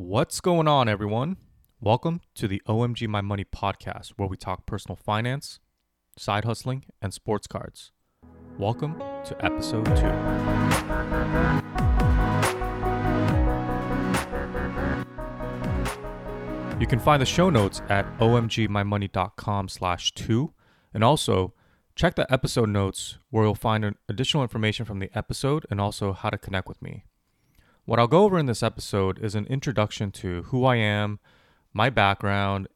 What's going on, everyone? Welcome to the OMG My Money podcast, where we talk personal finance, side hustling, and sports cards. Welcome to episode two. You can find the show notes at omgmymoney.com slash two, and also check the episode notes where you'll find additional information from the episode and also how to connect with me. What I'll go over in this episode is an introduction to who I am, my background,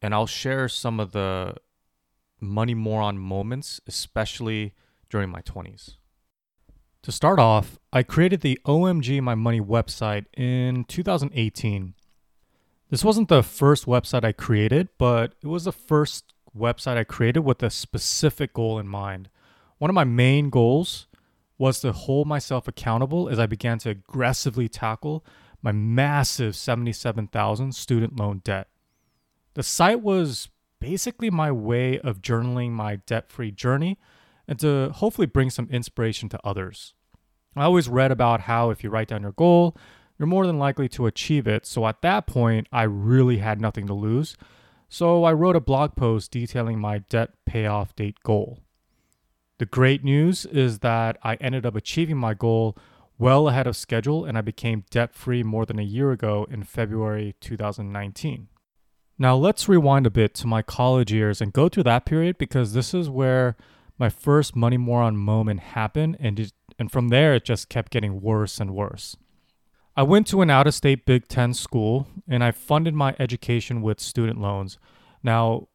and I'll share some of the money moron moments, especially during my 20s. To start off, I created the OMG My Money website in 2018. This wasn't the first website I created, but it was the first website I created with a specific goal in mind. One of my main goals was to hold myself accountable as I began to aggressively tackle my massive 77,000 student loan debt. The site was basically my way of journaling my debt-free journey and to hopefully bring some inspiration to others. I always read about how if you write down your goal, you're more than likely to achieve it. So at that point, I really had nothing to lose. So I wrote a blog post detailing my debt payoff date goal. The great news is that I ended up achieving my goal well ahead of schedule and I became debt free more than a year ago in February 2019. Now, let's rewind a bit to my college years and go through that period because this is where my first money moron moment happened, and, it, and from there, it just kept getting worse and worse. I went to an out of state Big Ten school and I funded my education with student loans. Now,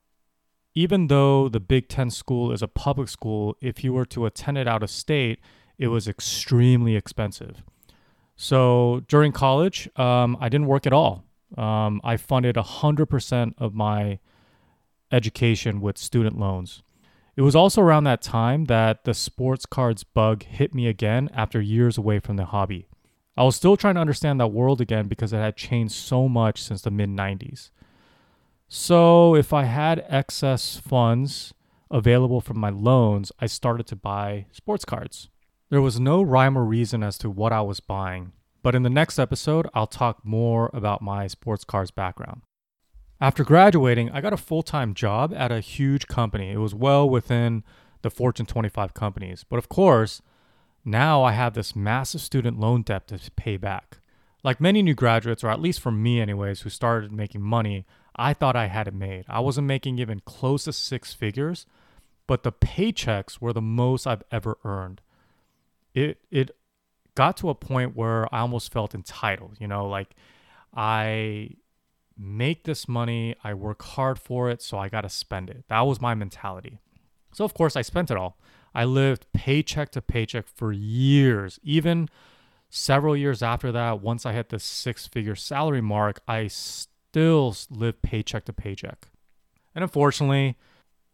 even though the Big Ten school is a public school, if you were to attend it out of state, it was extremely expensive. So during college, um, I didn't work at all. Um, I funded 100% of my education with student loans. It was also around that time that the sports cards bug hit me again after years away from the hobby. I was still trying to understand that world again because it had changed so much since the mid 90s. So if I had excess funds available from my loans, I started to buy sports cards. There was no rhyme or reason as to what I was buying, but in the next episode, I'll talk more about my sports cards background. After graduating, I got a full time job at a huge company. It was well within the Fortune 25 companies. But of course, now I have this massive student loan debt to pay back. Like many new graduates, or at least for me, anyways, who started making money, I thought I had it made. I wasn't making even close to six figures, but the paychecks were the most I've ever earned. It it got to a point where I almost felt entitled, you know, like I make this money, I work hard for it, so I got to spend it. That was my mentality. So of course I spent it all. I lived paycheck to paycheck for years. Even several years after that, once I hit the six figure salary mark, I still live paycheck to paycheck. And unfortunately,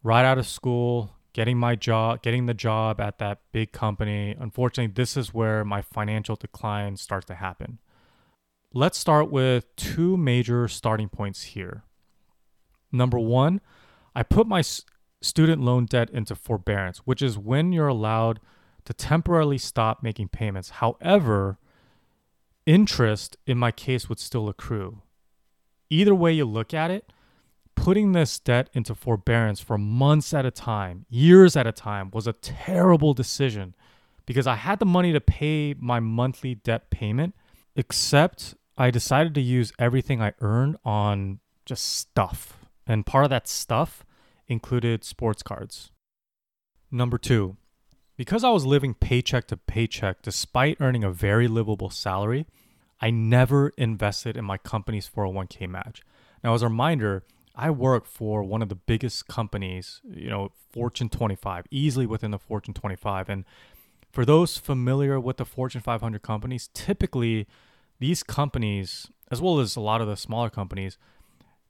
right out of school, getting my job, getting the job at that big company, unfortunately, this is where my financial decline starts to happen. Let's start with two major starting points here. Number one, I put my student loan debt into forbearance, which is when you're allowed to temporarily stop making payments. However, interest in my case would still accrue either way you look at it, putting this debt into forbearance for months at a time, years at a time, was a terrible decision because I had the money to pay my monthly debt payment, except I decided to use everything I earned on just stuff. And part of that stuff included sports cards. Number two, because I was living paycheck to paycheck despite earning a very livable salary, I never invested in my company's 401k match. Now, as a reminder, I work for one of the biggest companies, you know, Fortune 25, easily within the Fortune 25. And for those familiar with the Fortune 500 companies, typically these companies, as well as a lot of the smaller companies,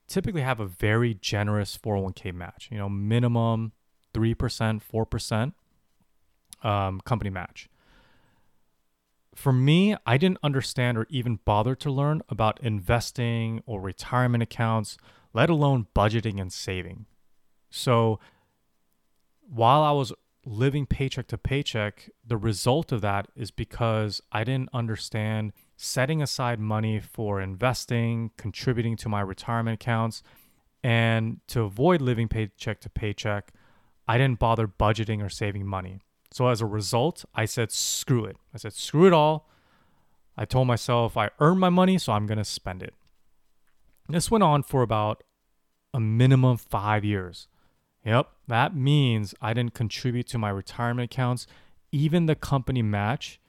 typically have a very generous 401k match, you know, minimum 3%, 4% um, company match for me, I didn't understand or even bother to learn about investing or retirement accounts, let alone budgeting and saving. So while I was living paycheck to paycheck, the result of that is because I didn't understand setting aside money for investing, contributing to my retirement accounts, and to avoid living paycheck to paycheck, I didn't bother budgeting or saving money. So as a result, I said, screw it. I said, screw it all. I told myself I earned my money, so I'm going to spend it. This went on for about a minimum five years. Yep, that means I didn't contribute to my retirement accounts, even the company match,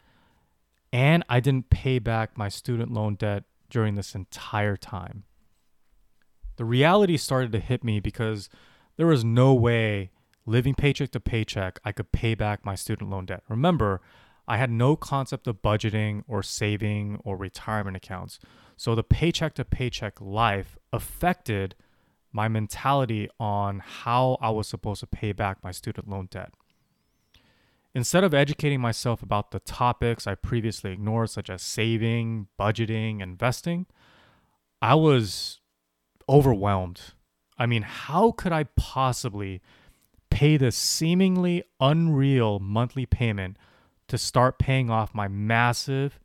and I didn't pay back my student loan debt during this entire time. The reality started to hit me because there was no way living paycheck to paycheck I could pay back my student loan debt. Remember, I had no concept of budgeting or saving or retirement accounts. So the paycheck to paycheck life affected my mentality on how I was supposed to pay back my student loan debt. Instead of educating myself about the topics I previously ignored, such as saving, budgeting, investing, I was overwhelmed. I mean, how could I possibly pay this seemingly unreal monthly payment to start paying off my massive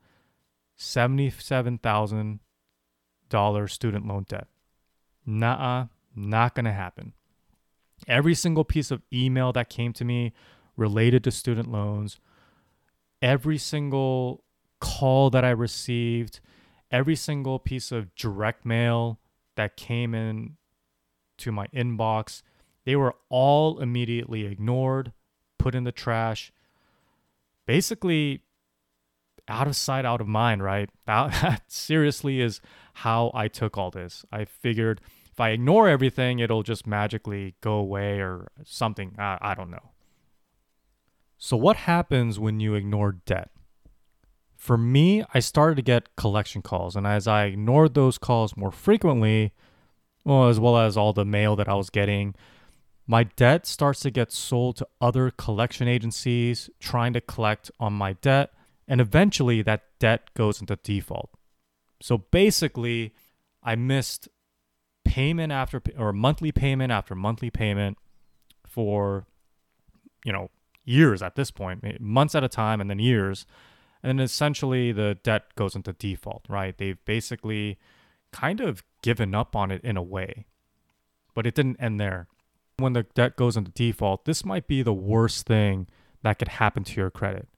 $77,000 student loan debt? Nah, not going to happen. Every single piece of email that came to me related to student loans, every single call that I received, every single piece of direct mail that came in to my inbox, they were all immediately ignored, put in the trash. Basically, out of sight, out of mind, right? That seriously is how I took all this. I figured if I ignore everything, it'll just magically go away or something. I, I don't know. So, what happens when you ignore debt? For me, I started to get collection calls, and as I ignored those calls more frequently, well, as well as all the mail that I was getting, my debt starts to get sold to other collection agencies trying to collect on my debt, and eventually that debt goes into default. So basically, I missed payment after or monthly payment after monthly payment for you know years at this point eh, months at a time and then years. And then essentially the debt goes into default right? They've basically kind of given up on it in a way but it didn't end there when the debt goes into default this might be the worst thing that could happen to your credit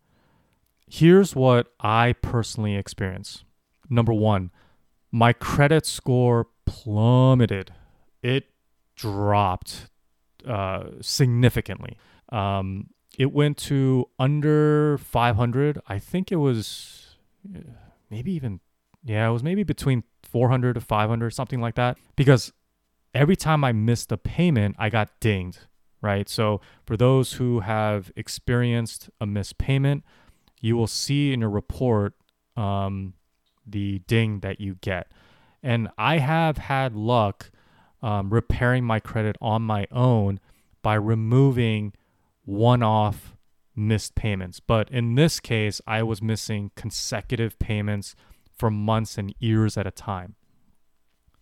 here's what i personally experienced number one my credit score plummeted. It dropped uh, significantly. Um, it went to under 500. I think it was maybe even, yeah, it was maybe between 400 to 500, something like that. Because every time I missed a payment, I got dinged, right? So for those who have experienced a missed payment, you will see in your report um, the ding that you get. And I have had luck um, repairing my credit on my own by removing one off missed payments. But in this case, I was missing consecutive payments for months and years at a time.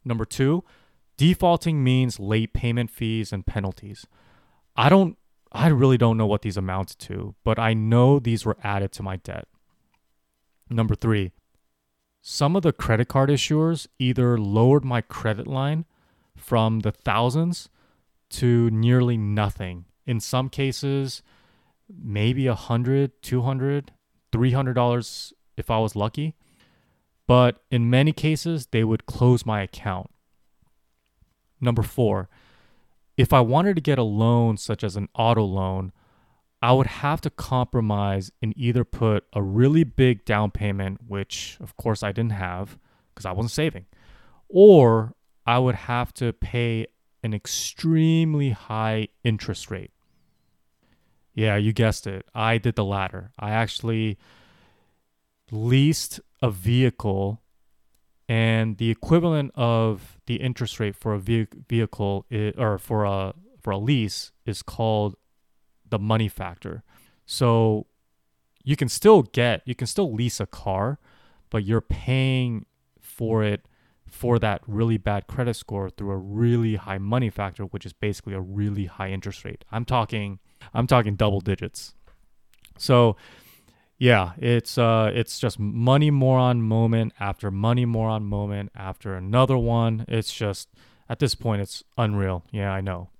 Number two, defaulting means late payment fees and penalties. I don't I really don't know what these amount to, but I know these were added to my debt. Number 3, some of the credit card issuers either lowered my credit line from the thousands to nearly nothing. In some cases, maybe a hundred, two hundred, three hundred dollars if I was lucky. But in many cases, they would close my account. Number four, if I wanted to get a loan such as an auto loan, I would have to compromise and either put a really big down payment, which of course I didn't have because I wasn't saving, or I would have to pay an extremely high interest rate. Yeah, you guessed it. I did the latter. I actually leased a vehicle and the equivalent of the interest rate for a vehicle or for a for a lease is called the money factor. So you can still get, you can still lease a car, but you're paying for it for that really bad credit score through a really high money factor, which is basically a really high interest rate. I'm talking, I'm talking double digits. So yeah, it's uh it's just money moron moment after money moron moment after another one. It's just at this point it's unreal. Yeah, I know.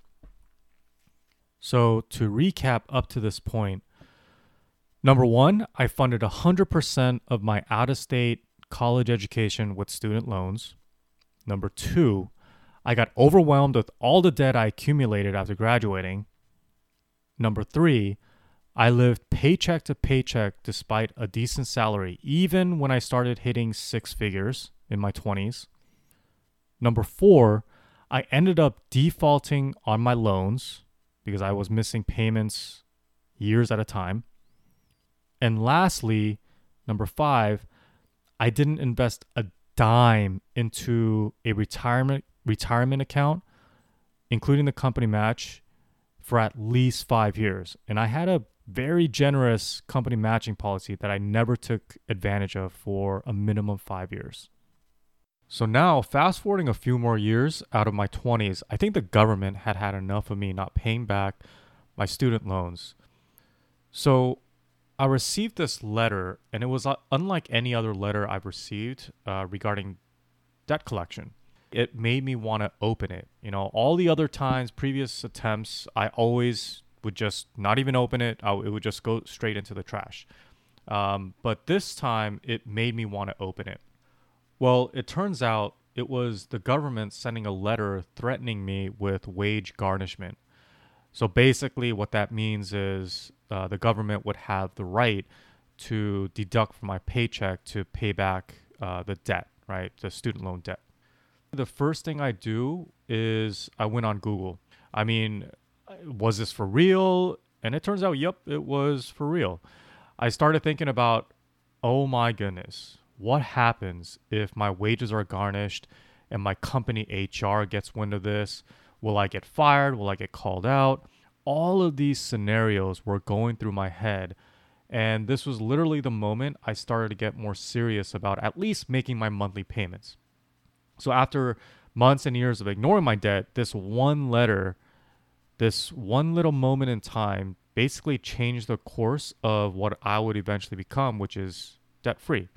So to recap up to this point, number 1, I funded 100% of my out-of-state college education with student loans. Number 2, I got overwhelmed with all the debt I accumulated after graduating. Number 3, I lived paycheck to paycheck despite a decent salary, even when I started hitting six figures in my 20s. Number four, I ended up defaulting on my loans because I was missing payments years at a time. And lastly, number five, I didn't invest a dime into a retirement retirement account, including the company match, for at least five years. And I had a very generous company matching policy that I never took advantage of for a minimum five years. So now, fast forwarding a few more years out of my 20s, I think the government had had enough of me not paying back my student loans. So I received this letter, and it was uh, unlike any other letter I've received uh, regarding debt collection. It made me want to open it. You know, all the other times, previous attempts, I always would just not even open it. It would just go straight into the trash. Um, but this time, it made me want to open it. Well, it turns out it was the government sending a letter threatening me with wage garnishment. So basically, what that means is uh, the government would have the right to deduct from my paycheck to pay back uh, the debt, right? The student loan debt. The first thing I do is I went on Google. I mean, was this for real? And it turns out, yep, it was for real. I started thinking about, oh my goodness, what happens if my wages are garnished and my company HR gets wind of this? Will I get fired? Will I get called out? All of these scenarios were going through my head. And this was literally the moment I started to get more serious about at least making my monthly payments. So after months and years of ignoring my debt, this one letter this one little moment in time basically changed the course of what I would eventually become, which is debt free.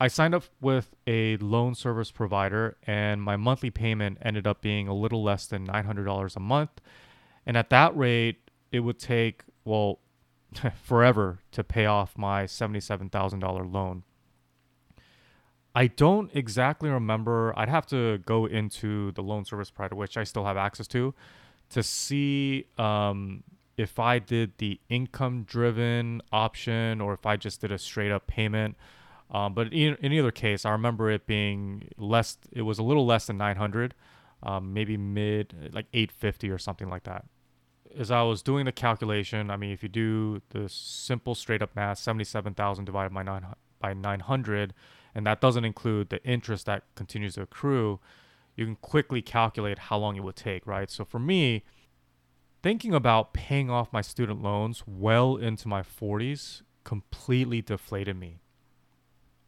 I signed up with a loan service provider, and my monthly payment ended up being a little less than $900 a month. And at that rate, it would take, well, forever to pay off my $77,000 loan. I don't exactly remember. I'd have to go into the loan service provider, which I still have access to, to see um, if I did the income driven option or if I just did a straight up payment. Um, but in, in, either case, I remember it being less, it was a little less than 900, um, maybe mid, like 850 or something like that. As I was doing the calculation, I mean, if you do the simple straight up math, 77,000 divided by, nine, by 900, and that doesn't include the interest that continues to accrue, you can quickly calculate how long it would take, right? So for me, thinking about paying off my student loans well into my 40s completely deflated me.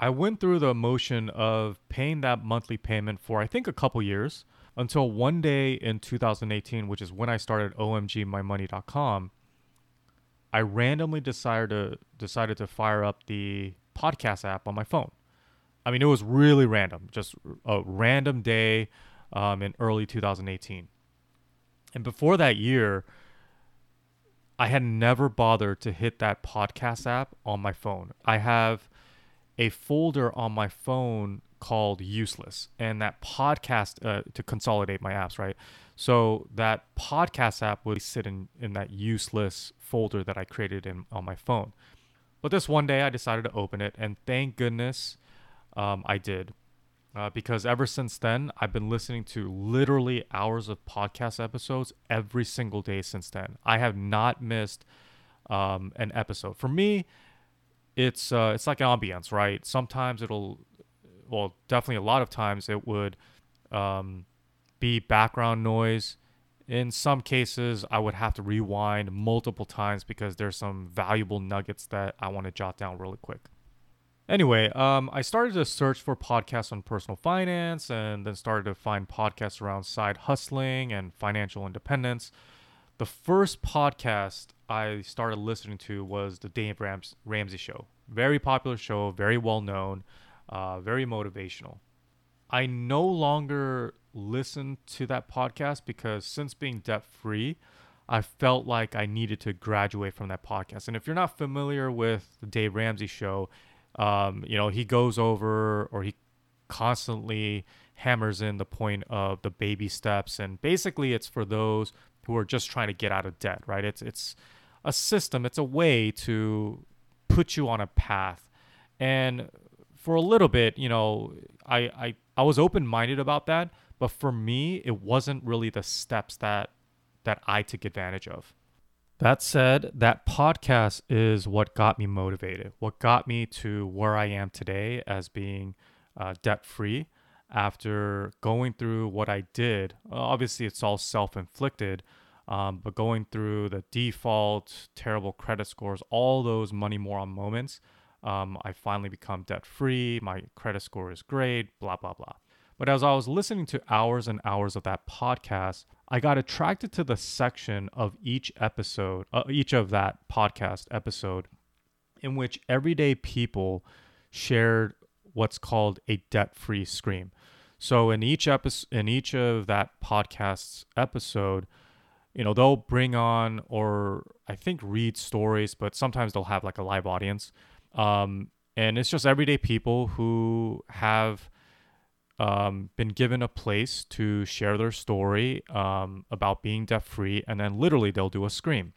I went through the motion of paying that monthly payment for I think a couple years until one day in 2018, which is when I started omgmymoney.com, I randomly decided to decided to fire up the podcast app on my phone. I mean, it was really random, just a random day um, in early 2018. And before that year, I had never bothered to hit that podcast app on my phone. I have a folder on my phone called useless and that podcast uh, to consolidate my apps right so that podcast app would sit in, in that useless folder that i created in, on my phone but this one day i decided to open it and thank goodness um, I did. Uh, because ever since then, I've been listening to literally hours of podcast episodes every single day since then. I have not missed um, an episode. For me, it's uh, it's like an ambiance, right? Sometimes it'll, well, definitely a lot of times it would um, be background noise. In some cases, I would have to rewind multiple times because there's some valuable nuggets that I want to jot down really quick. Anyway, um, I started to search for podcasts on personal finance and then started to find podcasts around side hustling and financial independence. The first podcast I started listening to was the Dave Rams- Ramsey show. Very popular show, very well known, uh, very motivational. I no longer listen to that podcast because since being debt free, I felt like I needed to graduate from that podcast. And if you're not familiar with the Dave Ramsey show, um, you know, he goes over or he constantly hammers in the point of the baby steps and basically it's for those who are just trying to get out of debt, right? It's it's a system, it's a way to put you on a path. And for a little bit, you know, I I, I was open-minded about that, but for me, it wasn't really the steps that that I took advantage of. That said, that podcast is what got me motivated, what got me to where I am today as being uh, debt free after going through what I did. Obviously, it's all self inflicted, um, but going through the default, terrible credit scores, all those money moron moments, um, I finally become debt free. My credit score is great, blah, blah, blah. But as I was listening to hours and hours of that podcast, I got attracted to the section of each episode, uh, each of that podcast episode, in which everyday people shared what's called a debt-free scream. So in each episode, in each of that podcast's episode, you know, they'll bring on or I think read stories, but sometimes they'll have like a live audience. Um, and it's just everyday people who have um, been given a place to share their story um, about being debt free, and then literally they'll do a scream.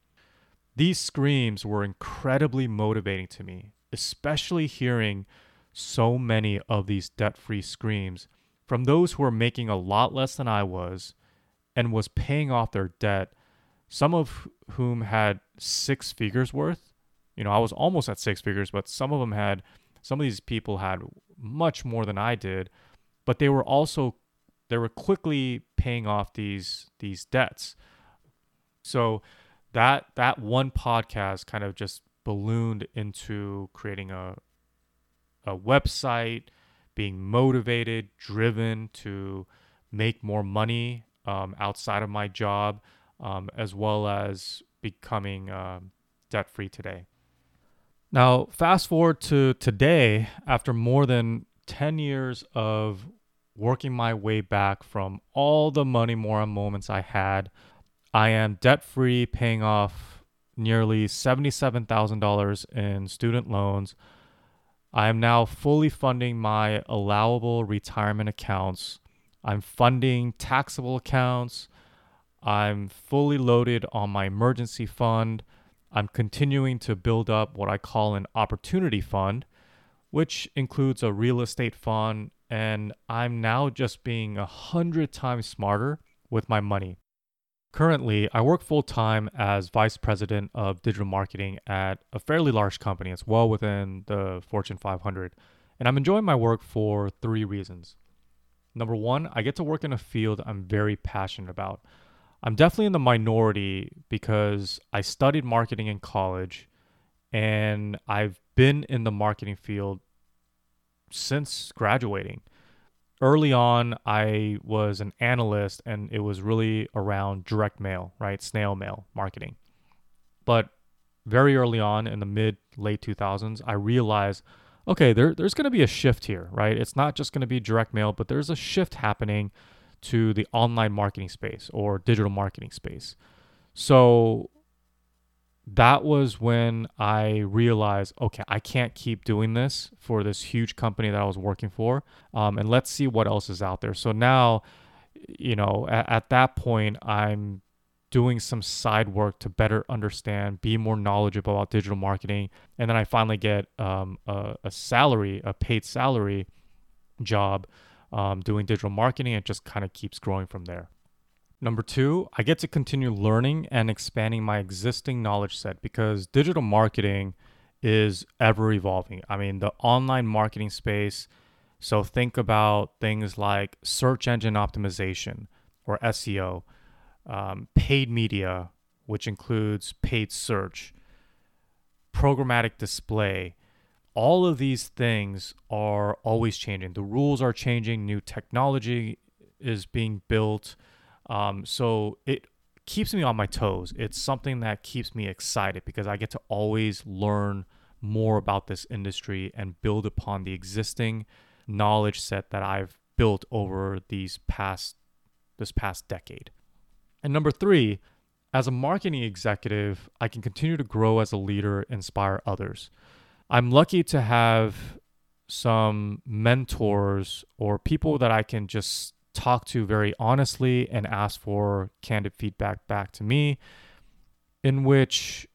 These screams were incredibly motivating to me, especially hearing so many of these debt free screams from those who are making a lot less than I was and was paying off their debt, some of whom had six figures worth. You know, I was almost at six figures, but some of them had, some of these people had much more than I did but they were also they were quickly paying off these these debts. So that that one podcast kind of just ballooned into creating a a website, being motivated, driven to make more money um, outside of my job, um, as well as becoming um, debt free today. Now, fast forward to today, after more than 10 years of working my way back from all the money moron moments I had. I am debt free, paying off nearly $77,000 in student loans. I am now fully funding my allowable retirement accounts. I'm funding taxable accounts. I'm fully loaded on my emergency fund. I'm continuing to build up what I call an opportunity fund, which includes a real estate fund and I'm now just being a hundred times smarter with my money. Currently, I work full time as vice president of digital marketing at a fairly large company. It's well within the Fortune 500. And I'm enjoying my work for three reasons. Number one, I get to work in a field I'm very passionate about. I'm definitely in the minority because I studied marketing in college and I've been in the marketing field since graduating. Early on, I was an analyst and it was really around direct mail, right? Snail mail marketing. But very early on in the mid late 2000s, I realized okay, there, there's going to be a shift here, right? It's not just going to be direct mail, but there's a shift happening to the online marketing space or digital marketing space. So that was when I realized, okay, I can't keep doing this for this huge company that I was working for. Um, and let's see what else is out there. So now, you know, at, at that point, I'm doing some side work to better understand, be more knowledgeable about digital marketing. And then I finally get um, a, a, salary, a paid salary job um, doing digital marketing. It just kind of keeps growing from there. Number two, I get to continue learning and expanding my existing knowledge set because digital marketing is ever evolving. I mean, the online marketing space. So think about things like search engine optimization or SEO, um, paid media, which includes paid search, programmatic display. All of these things are always changing. The rules are changing, new technology is being built um, so it keeps me on my toes. It's something that keeps me excited because I get to always learn more about this industry and build upon the existing knowledge set that I've built over these past this past decade. And number 3, as a marketing executive, I can continue to grow as a leader, inspire others. I'm lucky to have some mentors or people that I can just talk to very honestly and ask for candid feedback back to me, in which,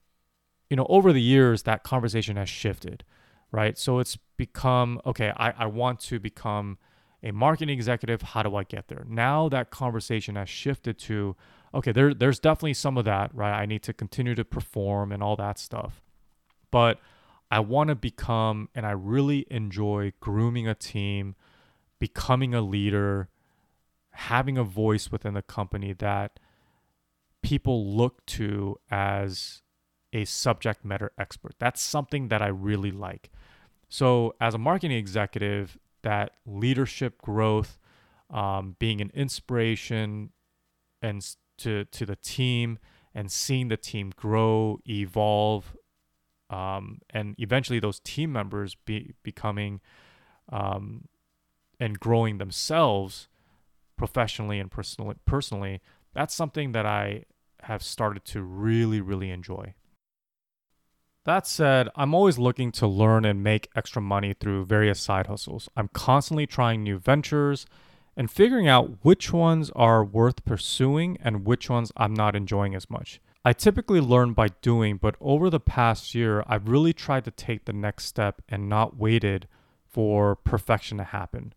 you know, over the years, that conversation has shifted, right? So it's become okay, I, I want to become a marketing executive. How do I get there? Now that conversation has shifted to, okay, there, there's definitely some of that, right? I need to continue to perform and all that stuff. But I want to become, and I really enjoy grooming a team, becoming a leader, having a voice within the company that people look to as a subject matter expert. That's something that I really like. So, as a marketing executive, that leadership growth, um, being an inspiration, and to to the team, and seeing the team grow, evolve, um, and eventually those team members be becoming um, and growing themselves professionally and personally personally that's something that i have started to really really enjoy. That said i'm always looking to learn and make extra money through various side hustles. I'm constantly trying new ventures and figuring out which ones are worth pursuing and which ones i'm not enjoying as much. I typically learn by doing, but over the past year, I've really tried to take the next step and not waited for perfection to happen.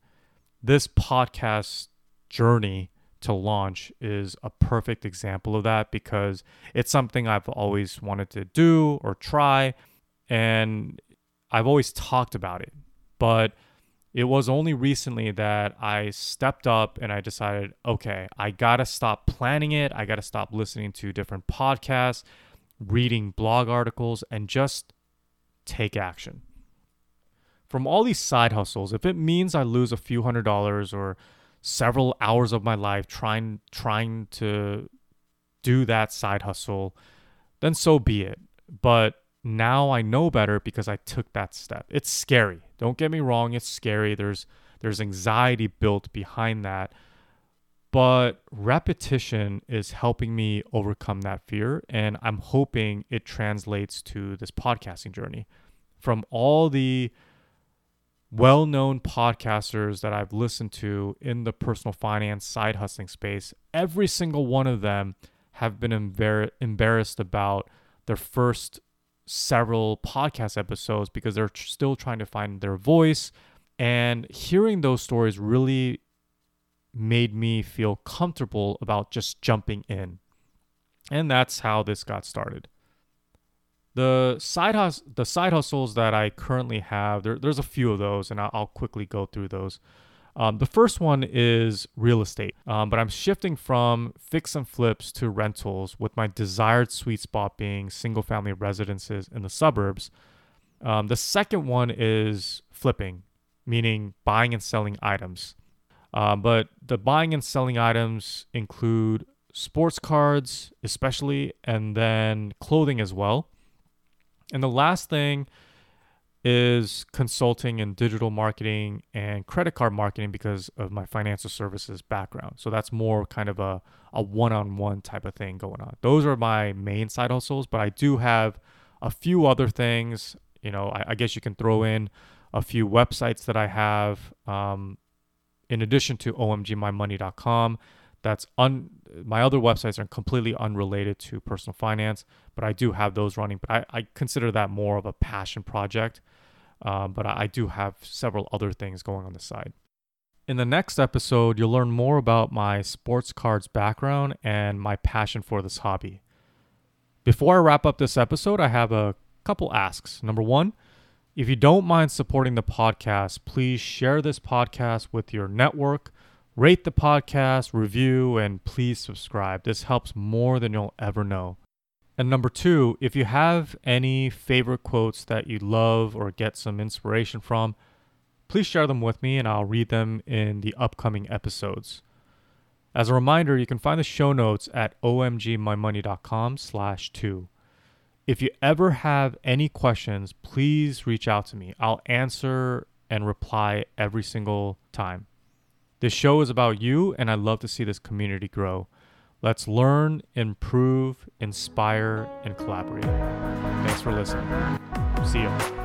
This podcast journey to launch is a perfect example of that because it's something I've always wanted to do or try, and I've always talked about it. But it was only recently that I stepped up and I decided, okay, I gotta stop planning it. I gotta stop listening to different podcasts, reading blog articles, and just take action. From all these side hustles, if it means I lose a few hundred dollars or several hours of my life trying trying to do that side hustle, then so be it. But now I know better because I took that step. It's scary. Don't get me wrong, it's scary. There's there's anxiety built behind that. But repetition is helping me overcome that fear and I'm hoping it translates to this podcasting journey. From all the well-known podcasters that I've listened to in the personal finance side hustling space, every single one of them have been embar- embarrassed about their first several podcast episodes because they're tr- still trying to find their voice. And hearing those stories really made me feel comfortable about just jumping in. And that's how this got started. The side hus- the side hustles that I currently have, there, there's a few of those, and I'll, I'll quickly go through those. Um, the first one is real estate, um, but I'm shifting from fix and flips to rentals with my desired sweet spot being single family residences in the suburbs. Um, the second one is flipping, meaning buying and selling items. Um, but the buying and selling items include sports cards, especially, and then clothing as well. And the last thing is consulting in digital marketing and credit card marketing because of my financial services background. So that's more kind of a, a one on one type of thing going on. Those are my main side hustles, but I do have a few other things. You know, I, I guess you can throw in a few websites that I have um, in addition to omgmymoney.com. That's un my other websites are completely unrelated to personal finance, but I do have those running. But I, I consider that more of a passion project. Um, but I, I do have several other things going on the side. In the next episode, you'll learn more about my sports cards background and my passion for this hobby. Before I wrap up this episode, I have a couple asks. Number one, if you don't mind supporting the podcast, please share this podcast with your network Rate the podcast, review, and please subscribe. This helps more than you'll ever know. And number two, if you have any favorite quotes that you love or get some inspiration from, please share them with me and I'll read them in the upcoming episodes. As a reminder, you can find the show notes at omgmymoney.com slash two. If you ever have any questions, please reach out to me. I'll answer and reply every single time. This show is about you, and I love to see this community grow. Let's learn, improve, inspire, and collaborate. Thanks for listening. See you.